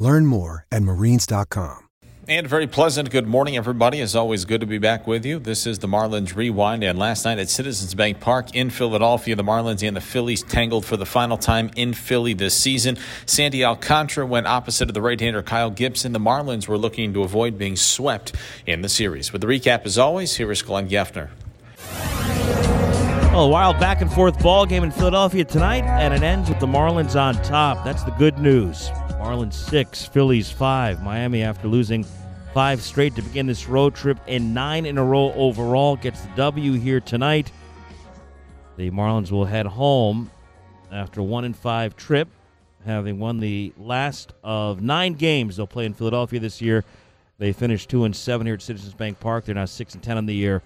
Learn more at marines.com. And very pleasant good morning, everybody. It's always good to be back with you. This is the Marlins Rewind. And last night at Citizens Bank Park in Philadelphia, the Marlins and the Phillies tangled for the final time in Philly this season. Sandy Alcantara went opposite of the right hander Kyle Gibson. The Marlins were looking to avoid being swept in the series. With the recap, as always, here is Glenn Geffner. Well, a wild back and forth ball game in Philadelphia tonight, and it ends with the Marlins on top. That's the good news. Marlins six, Phillies five. Miami, after losing five straight to begin this road trip and nine in a row overall, gets the W here tonight. The Marlins will head home after a one and five trip, having won the last of nine games they'll play in Philadelphia this year. They finished two and seven here at Citizens Bank Park. They're now six and ten on the year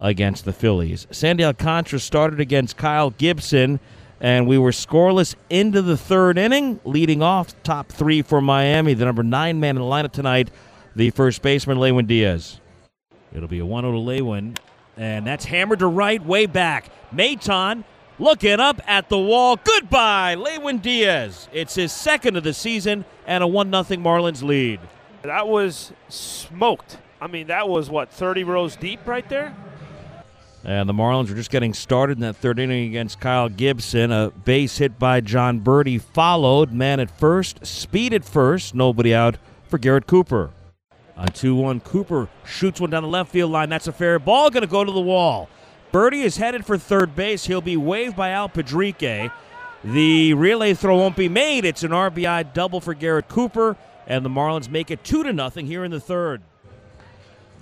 against the Phillies. Sandy Alcantara started against Kyle Gibson, and we were scoreless into the third inning, leading off top three for Miami. The number nine man in the lineup tonight, the first baseman, Lewin Diaz. It'll be a 1 0 to Lewin, and that's hammered to right, way back. Maton looking up at the wall. Goodbye, Lewin Diaz. It's his second of the season and a 1 0 Marlins lead. That was smoked. I mean, that was what, 30 rows deep right there? And the Marlins were just getting started in that third inning against Kyle Gibson. A base hit by Jon Berti followed. Man at first, speed at first, nobody out for Garrett Cooper. On 2 1, Cooper shoots one down the left field line. That's a fair ball, going to go to the wall. Berti is headed for third base. He'll be waved by Al Pedrique. The relay throw won't be made. It's an RBI double for Garrett Cooper, and the Marlins make it 2 to nothing here in the third.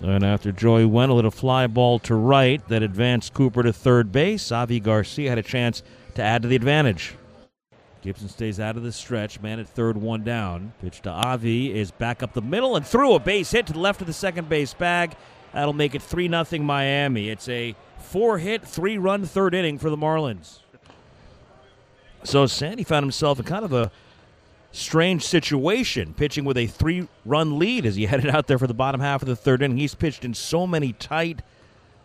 And after Joey hit a fly ball to right that advanced Cooper to third base, Avi Garcia had a chance to add to the advantage. Gibson stays out of the stretch. Man at third, one down. Pitch to Avi is back up the middle and through a base hit to the left of the second base bag. That'll make it 3 0 Miami. It's a four hit, three run third inning for the Marlins. So Sandy found himself in kind of a strange situation, pitching with a three run lead as he headed out there for the bottom half of the third inning. He's pitched in so many tight,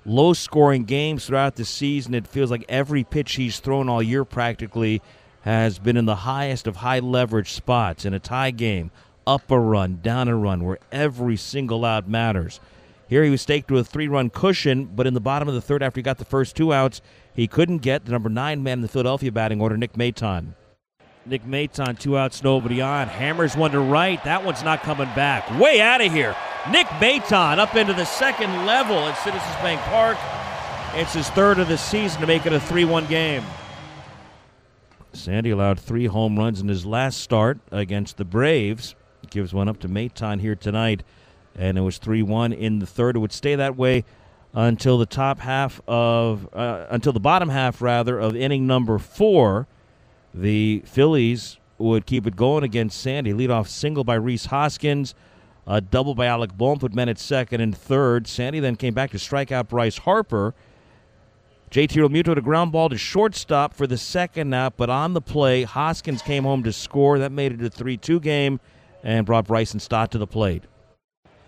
low scoring games throughout the season. It feels like every pitch he's thrown all year practically has been in the highest of high leverage spots in a tie game, up a run, down a run, where every single out matters. Here he was staked to a three run cushion, but in the bottom of the third, after he got the first two outs, he couldn't get the number nine man in the Philadelphia batting order, Nick Maton. Nick Maton, two outs, nobody on. Hammers one to right. That one's not coming back. Way out of here. Nick Maton up into the second level at Citizens Bank Park. It's his third of the season to make it a 3 1 game. Sandy allowed three home runs in his last start against the Braves. Gives one up to Maton here tonight, and it was 3 1 in the third. It would stay that way until the top half of, uh, until the bottom half, rather, of inning number four. The Phillies would keep it going against Sandy. Leadoff single by Rhys Hoskins, a double by Alec Bohm put men at second and third. Sandy then came back to strike out Bryce Harper. JT Realmuto to ground ball to shortstop for the second out, but on the play, Hoskins came home to score. That made it a 3 2 game and brought Bryson Stott to the plate.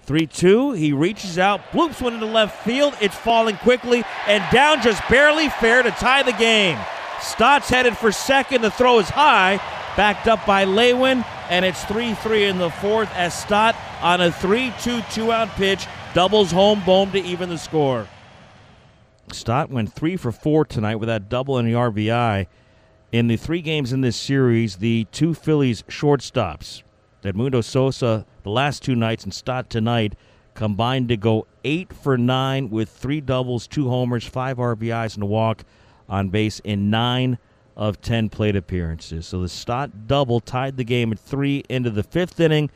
3 2, he reaches out, bloops one into left field. It's falling quickly and down just barely fair to tie the game. Stott's headed for second. The throw is high, backed up by Lewin, and it's 3 3 in the fourth as Stott on a 3 2 two out pitch doubles home Bohm to even the score. Stott went 3 for 4 tonight with that double and the RBI. In the three games in this series, the two Phillies shortstops, Edmundo Sosa the last two nights and Stott tonight, combined to go 8 for 9 with three doubles, two homers, five RBIs, and a walk on base in nine of 10 plate appearances. So the Stott double tied the game at three into the fifth inning.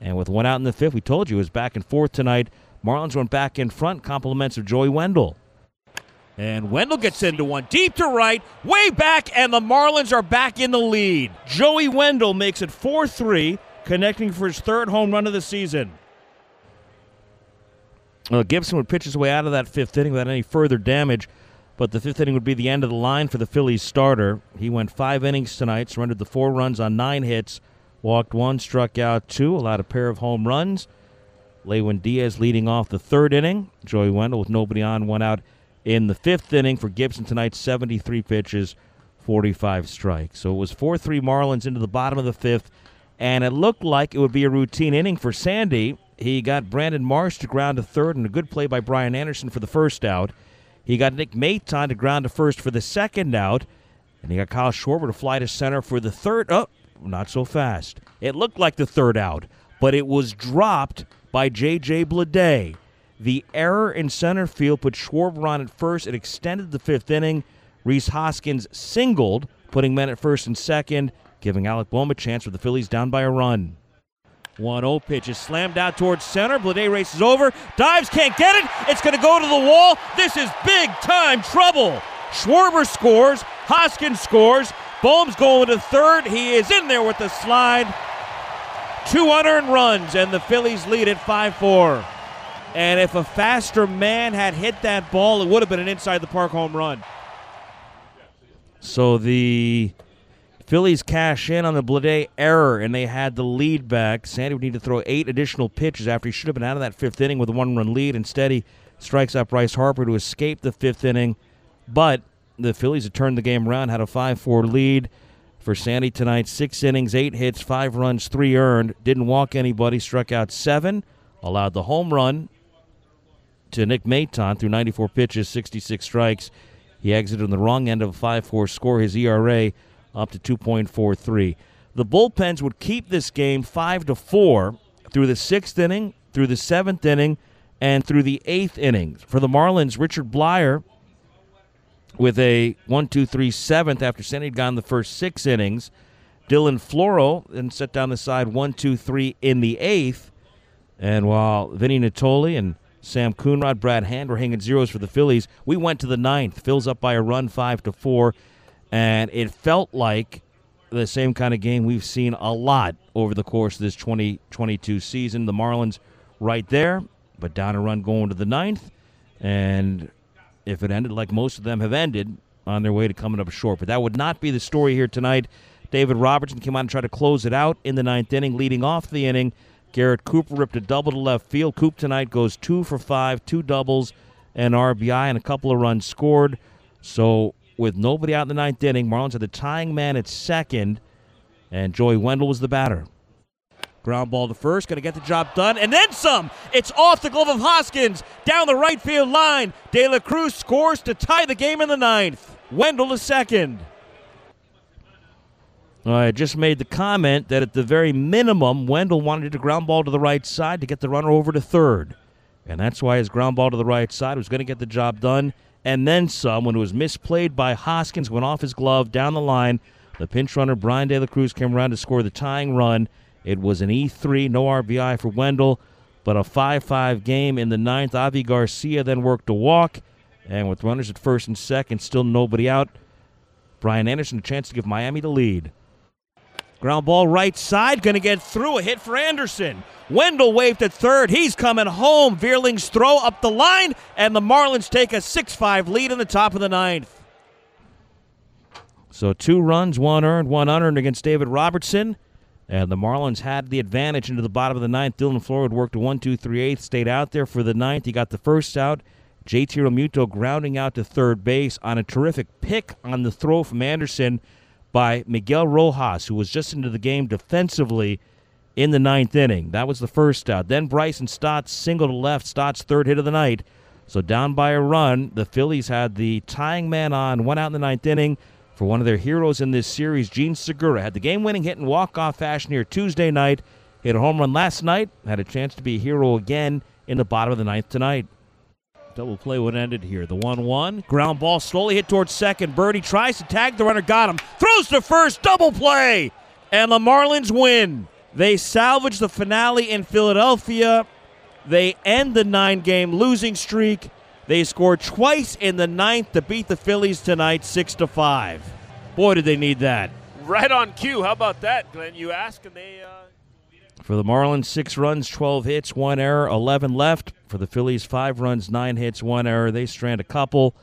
And with one out in the fifth, we told you it was back and forth tonight. Marlins went back in front, compliments of Joey Wendle. And Wendle gets into one deep to right, way back, and the Marlins are back in the lead. Joey Wendle makes it 4 3, connecting for his third home run of the season. Well, Gibson would pitch his way out of that fifth inning without any further damage, but the fifth inning would be the end of the line for the Phillies starter. He went five innings tonight, surrendered the four runs on nine hits, walked one, struck out two, allowed a pair of home runs. Lewin Diaz leading off the third inning. Joey Wendle with nobody on, one out in the fifth inning for Gibson tonight, 73 pitches, 45 strikes. So it was 4 3 Marlins into the bottom of the fifth, and it looked like it would be a routine inning for Sandy. He got Brandon Marsh to ground to third, and a good play by Brian Anderson for the first out. He got Nick Maton to ground to first for the second out, and he got Kyle Schwarber to fly to center for the third. Oh, not so fast. It looked like the third out, but it was dropped by J.J. Bleday. The error in center field put Schwarber on at first. It extended the fifth inning. Rhys Hoskins singled, putting men at first and second, giving Alec Bohm a chance with the Phillies down by a run. 1 0 pitch is slammed out towards center. Bleday races over, dives, can't get it. It's going to go to the wall. This is big time trouble. Schwarber scores, Hoskins scores. Bohm's going to third. He is in there with the slide. Two unearned runs, and the Phillies lead at 5 4. And if a faster man had hit that ball, it would have been an inside the park home run. So the Phillies cash in on the Bleday error, and they had the lead back. Sandy would need to throw eight additional pitches after he should have been out of that fifth inning with a one run lead. Instead, he strikes out Bryce Harper to escape the fifth inning. But the Phillies had turned the game around, had a 5 4 lead for Sandy tonight. Six innings, eight hits, five runs, three earned. Didn't walk anybody, struck out seven, allowed the home run to Nick Maton through 94 pitches, 66 strikes. He exited on the wrong end of a 5 4 score. His ERA up to 2.43. The bullpens would keep this game 5 to 4 through the sixth inning, through the seventh inning, and through the eighth inning. For the Marlins, Richard Bleier with a 1 2 3 seventh after Sandy had gone the first six innings. Dylan Floro then set down the side 1 2 3 in the eighth. And while Vinny Nittoli and Sam Coonrod, Brad Hand were hanging zeros for the Phillies, we went to the ninth. Phil's up by a run 5 to 4. And it felt like the same kind of game we've seen a lot over the course of this 2022 season. The Marlins right there, but down a run going to the ninth. And if it ended like most of them have ended, on their way to coming up short. But that would not be the story here tonight. David Robertson came out and tried to close it out in the ninth inning, leading off the inning. Garrett Cooper ripped a double to left field. Coop tonight goes two for five, two doubles, and RBI, and a couple of runs scored. So with nobody out in the ninth inning, Marlins had the tying man at second, and Joey Wendle was the batter. Ground ball to first, going to get the job done, and then some. It's off the glove of Hoskins down the right field line. De La Cruz scores to tie the game in the ninth. Wendle to second. I just made the comment that at the very minimum, Wendle wanted to ground ball to the right side to get the runner over to third. And that's why his ground ball to the right side was going to get the job done. And then some when it was misplayed by Hoskins, went off his glove down the line. The pinch runner, Bryan De La Cruz, came around to score the tying run. It was an E3, no RBI for Wendle, but a 5 5 game in the ninth. Avi Garcia then worked a walk. And with runners at first and second, still nobody out, Brian Anderson a chance to give Miami the lead. Ground ball right side, going to get through. A hit for Anderson. Wendle waved at third. He's coming home. Vierling's throw up the line, and the Marlins take a 6 5 lead in the top of the ninth. So two runs, one earned, one unearned against David Robertson. And the Marlins had the advantage into the bottom of the ninth. Dylan Floro worked a 1 2 3 8, stayed out there for the ninth. He got the first out. JT Realmuto grounding out to third base on a terrific pick on the throw from Anderson by Miguel Rojas, who was just into the game defensively in the ninth inning. That was the first out. Then Bryson Stott single to left, Stott's third hit of the night. So down by a run, the Phillies had the tying man on, one out in the ninth inning for one of their heroes in this series, Jean Segura. Had the game winning hit in walk off fashion here Tuesday night. Hit a home run last night. Had a chance to be a hero again in the bottom of the ninth tonight. Double play would ended here. The 1 1. Ground ball slowly hit towards second. Berti tries to tag the runner, got him. Throws to first. Double play. And the Marlins win. They salvage the finale in Philadelphia. They end the nine game losing streak. They scored twice in the ninth to beat the Phillies tonight, 6 to 5. Boy, did they need that. Right on cue. How about that, Glenn? You ask, and they uh, For the Marlins, six runs, 12 hits, one error, 11 left. For the Phillies, five runs, nine hits, one error. They strand a couple.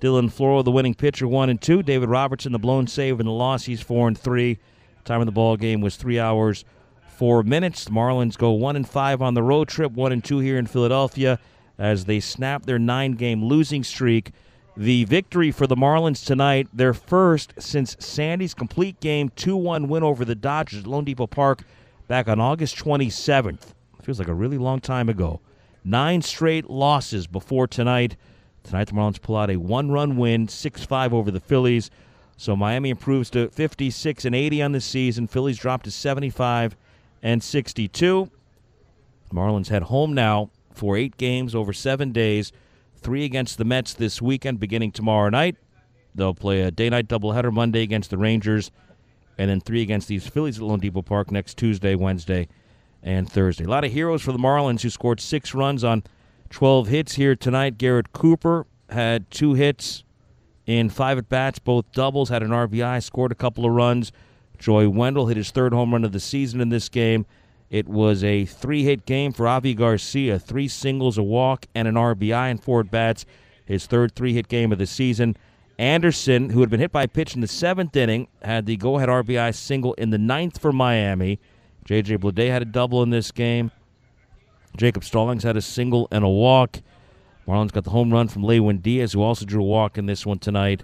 Dylan Floro, the winning pitcher, one and two. David Robertson, the blown save and the loss, he's four and three. Time of the ball game was three hours, four minutes. The Marlins go one and five on the road trip, one and two here in Philadelphia as they snap their nine-game losing streak. The victory for the Marlins tonight, their first since Sandy's complete game 2-1 win over the Dodgers at loanDepot Park back on August 27th. Feels like a really long time ago. Nine straight losses before tonight. Tonight, the Marlins pull out a one run win, 6 5 over the Phillies. So Miami improves to 56 and 80 on the season. Phillies drop to 75 and 62. Marlins head home now for eight games over seven days. Three against the Mets this weekend, beginning tomorrow night. They'll play a day night doubleheader Monday against the Rangers and then three against these Phillies at loanDepot Park next Tuesday, Wednesday, and Thursday. A lot of heroes for the Marlins who scored six runs on 12 hits here tonight. Garrett Cooper had two hits in five at bats, both doubles, had an RBI, scored a couple of runs. Joey Wendle hit his third home run of the season in this game. It was a three hit game for Avi Garcia, three singles, a walk, and an RBI in four at bats. His third three hit game of the season. Anderson, who had been hit by a pitch in the seventh inning, had the go ahead RBI single in the ninth for Miami. J.J. Bleday had a double in this game. Jacob Stallings had a single and a walk. Marlins got the home run from Lewin Diaz, who also drew a walk in this one tonight.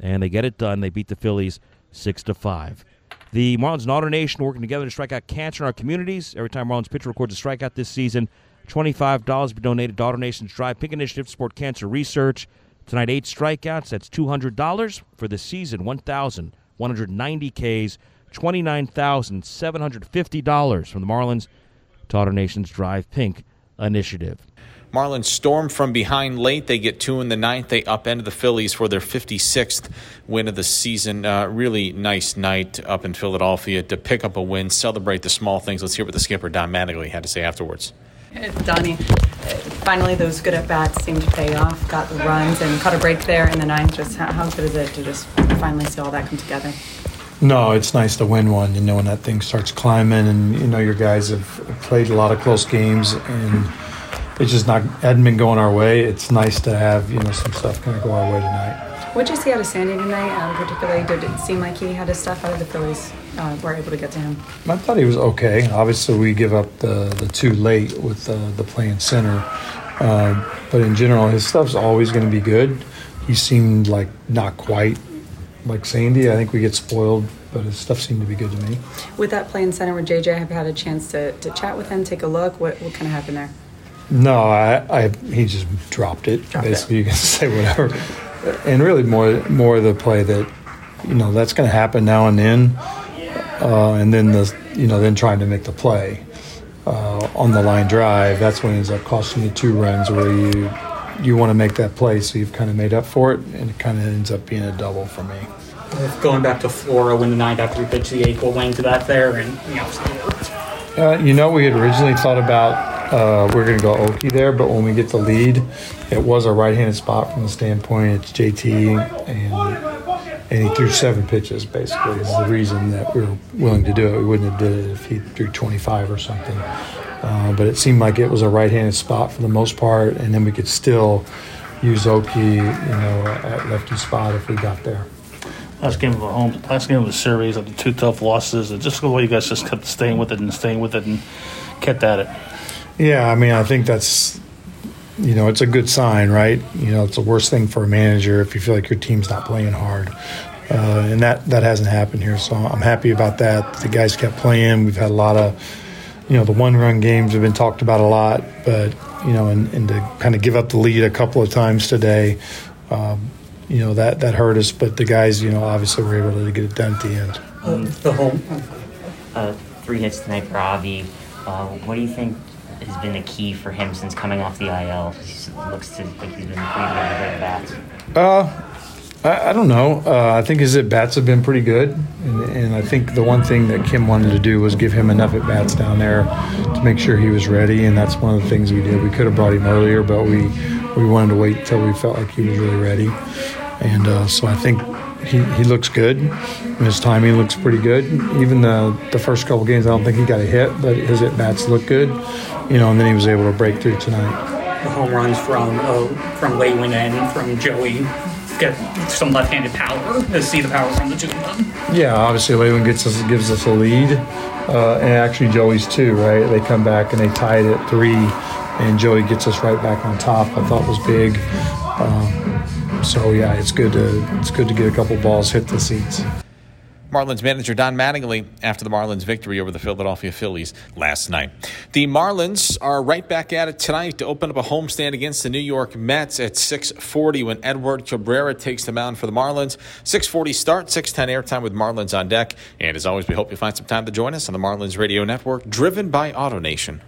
And they get it done. They beat the Phillies 6 to 5. The Marlins and AutoNation working together to strike out cancer in our communities. Every time Marlins pitcher records a strikeout this season, $25 will be donated to AutoNation's Drive Pink Initiative to support cancer research. Tonight, eight strikeouts. That's $200 for the season. 1,190 Ks. $29,750 from the Marlins to Nation's Drive Pink initiative. Marlins storm from behind late. They get two in the ninth. They upend the Phillies for their 56th win of the season. Uh, really nice night up in Philadelphia to pick up a win, celebrate the small things. Let's hear what the skipper, Don Mattingly, had to say afterwards. Uh, Donnie, uh, finally those good at bats seemed to pay off. Got the runs and caught a break there in the ninth. Just how, how good is it to just finally see all that come together? No, it's nice to win one. You know when that thing starts climbing, and you know your guys have played a lot of close games, and it's just not hadn't been going our way. It's nice to have you know some stuff kind of go our way tonight. What did you see out of Sandy tonight? Um, particularly, did it seem like he had his stuff out of the Phillies uh, were able to get to him? I thought he was okay. Obviously, we give up the the two late with the, the playing center, uh, but in general, his stuff's always going to be good. He seemed like not quite like Sandy. I think we get spoiled, but his stuff seemed to be good to me. With that playing center, would JJ have had a chance to, to chat with him, take a look? What what kind of happened there? No, I, I he just dropped it. Dropped Basically, it. you can say whatever and really more more the play that you know that's going to happen now and then, uh, and then the you know then trying to make the play uh, on the line drive. That's when it ends up costing you two runs where you you want to make that play, so you've kind of made up for it, and it kind of ends up being a double for me. Going back to Floro when the ninth after we pitched the eighth, what went to that there, and you know. Uh, you know, we had originally thought about uh, we're going to go Oki there, but when we get the lead, it was a right-handed spot from the standpoint. It's JT, and and he threw seven pitches. Basically, is the reason that we are willing to do it. We wouldn't have did it if he threw 25 or something. Uh, but it seemed like it was a right-handed spot for the most part, and then we could still use Oki, you know, at lefty spot if we got there. Last game of a home, last game of the series, after two tough losses, and just the way you guys just kept staying with it and staying with it and kept at it. Yeah, I mean, I think that's you know, it's a good sign, right? You know, it's the worst thing for a manager if you feel like your team's not playing hard. Uh, and that, that hasn't happened here. So I'm happy about that. The guys kept playing. We've had a lot of, you know, the one run games have been talked about a lot, but, you know, and, and to kind of give up the lead a couple of times today, um, you know, that, that hurt us. But the guys, you know, obviously were able to get it done at the end. Um, the home. Uh, three hits tonight for Avi. Uh, what do you think has been the key for him since coming off the IL? He looks to, like he's been pretty good at bats. Uh, I, I don't know. Uh, I think his at bats have been pretty good, and, and, I think the one thing that Kim wanted to do was give him enough at bats down there to make sure he was ready, and that's one of the things we did. We could have brought him earlier, but we we wanted to wait until we felt like he was really ready, and uh, so I think he, he looks good. His timing looks pretty good. Even the the first couple games, I don't think he got a hit, but his at bats look good. You know, and then he was able to break through tonight. The home runs from uh, from Lewin and from Joey get some left-handed power. To see the power from the two of them. Yeah, obviously Lewin gets us gives us a lead, uh, and actually Joey's too. Right? They come back and they tie it at three, and Joey gets us right back on top. I thought was big. Um, so yeah, it's good to it's good to get a couple balls hit the seats. Marlins manager Don Mattingly after the Marlins' victory over the Philadelphia Phillies last night. The Marlins are right back at it tonight to open up a homestand against the New York Mets at 6:40 when Edward Cabrera takes the mound for the Marlins. 6:40 start, 6:10 airtime with Marlins on deck. And as always, we hope you find some time to join us on the Marlins Radio Network, driven by AutoNation.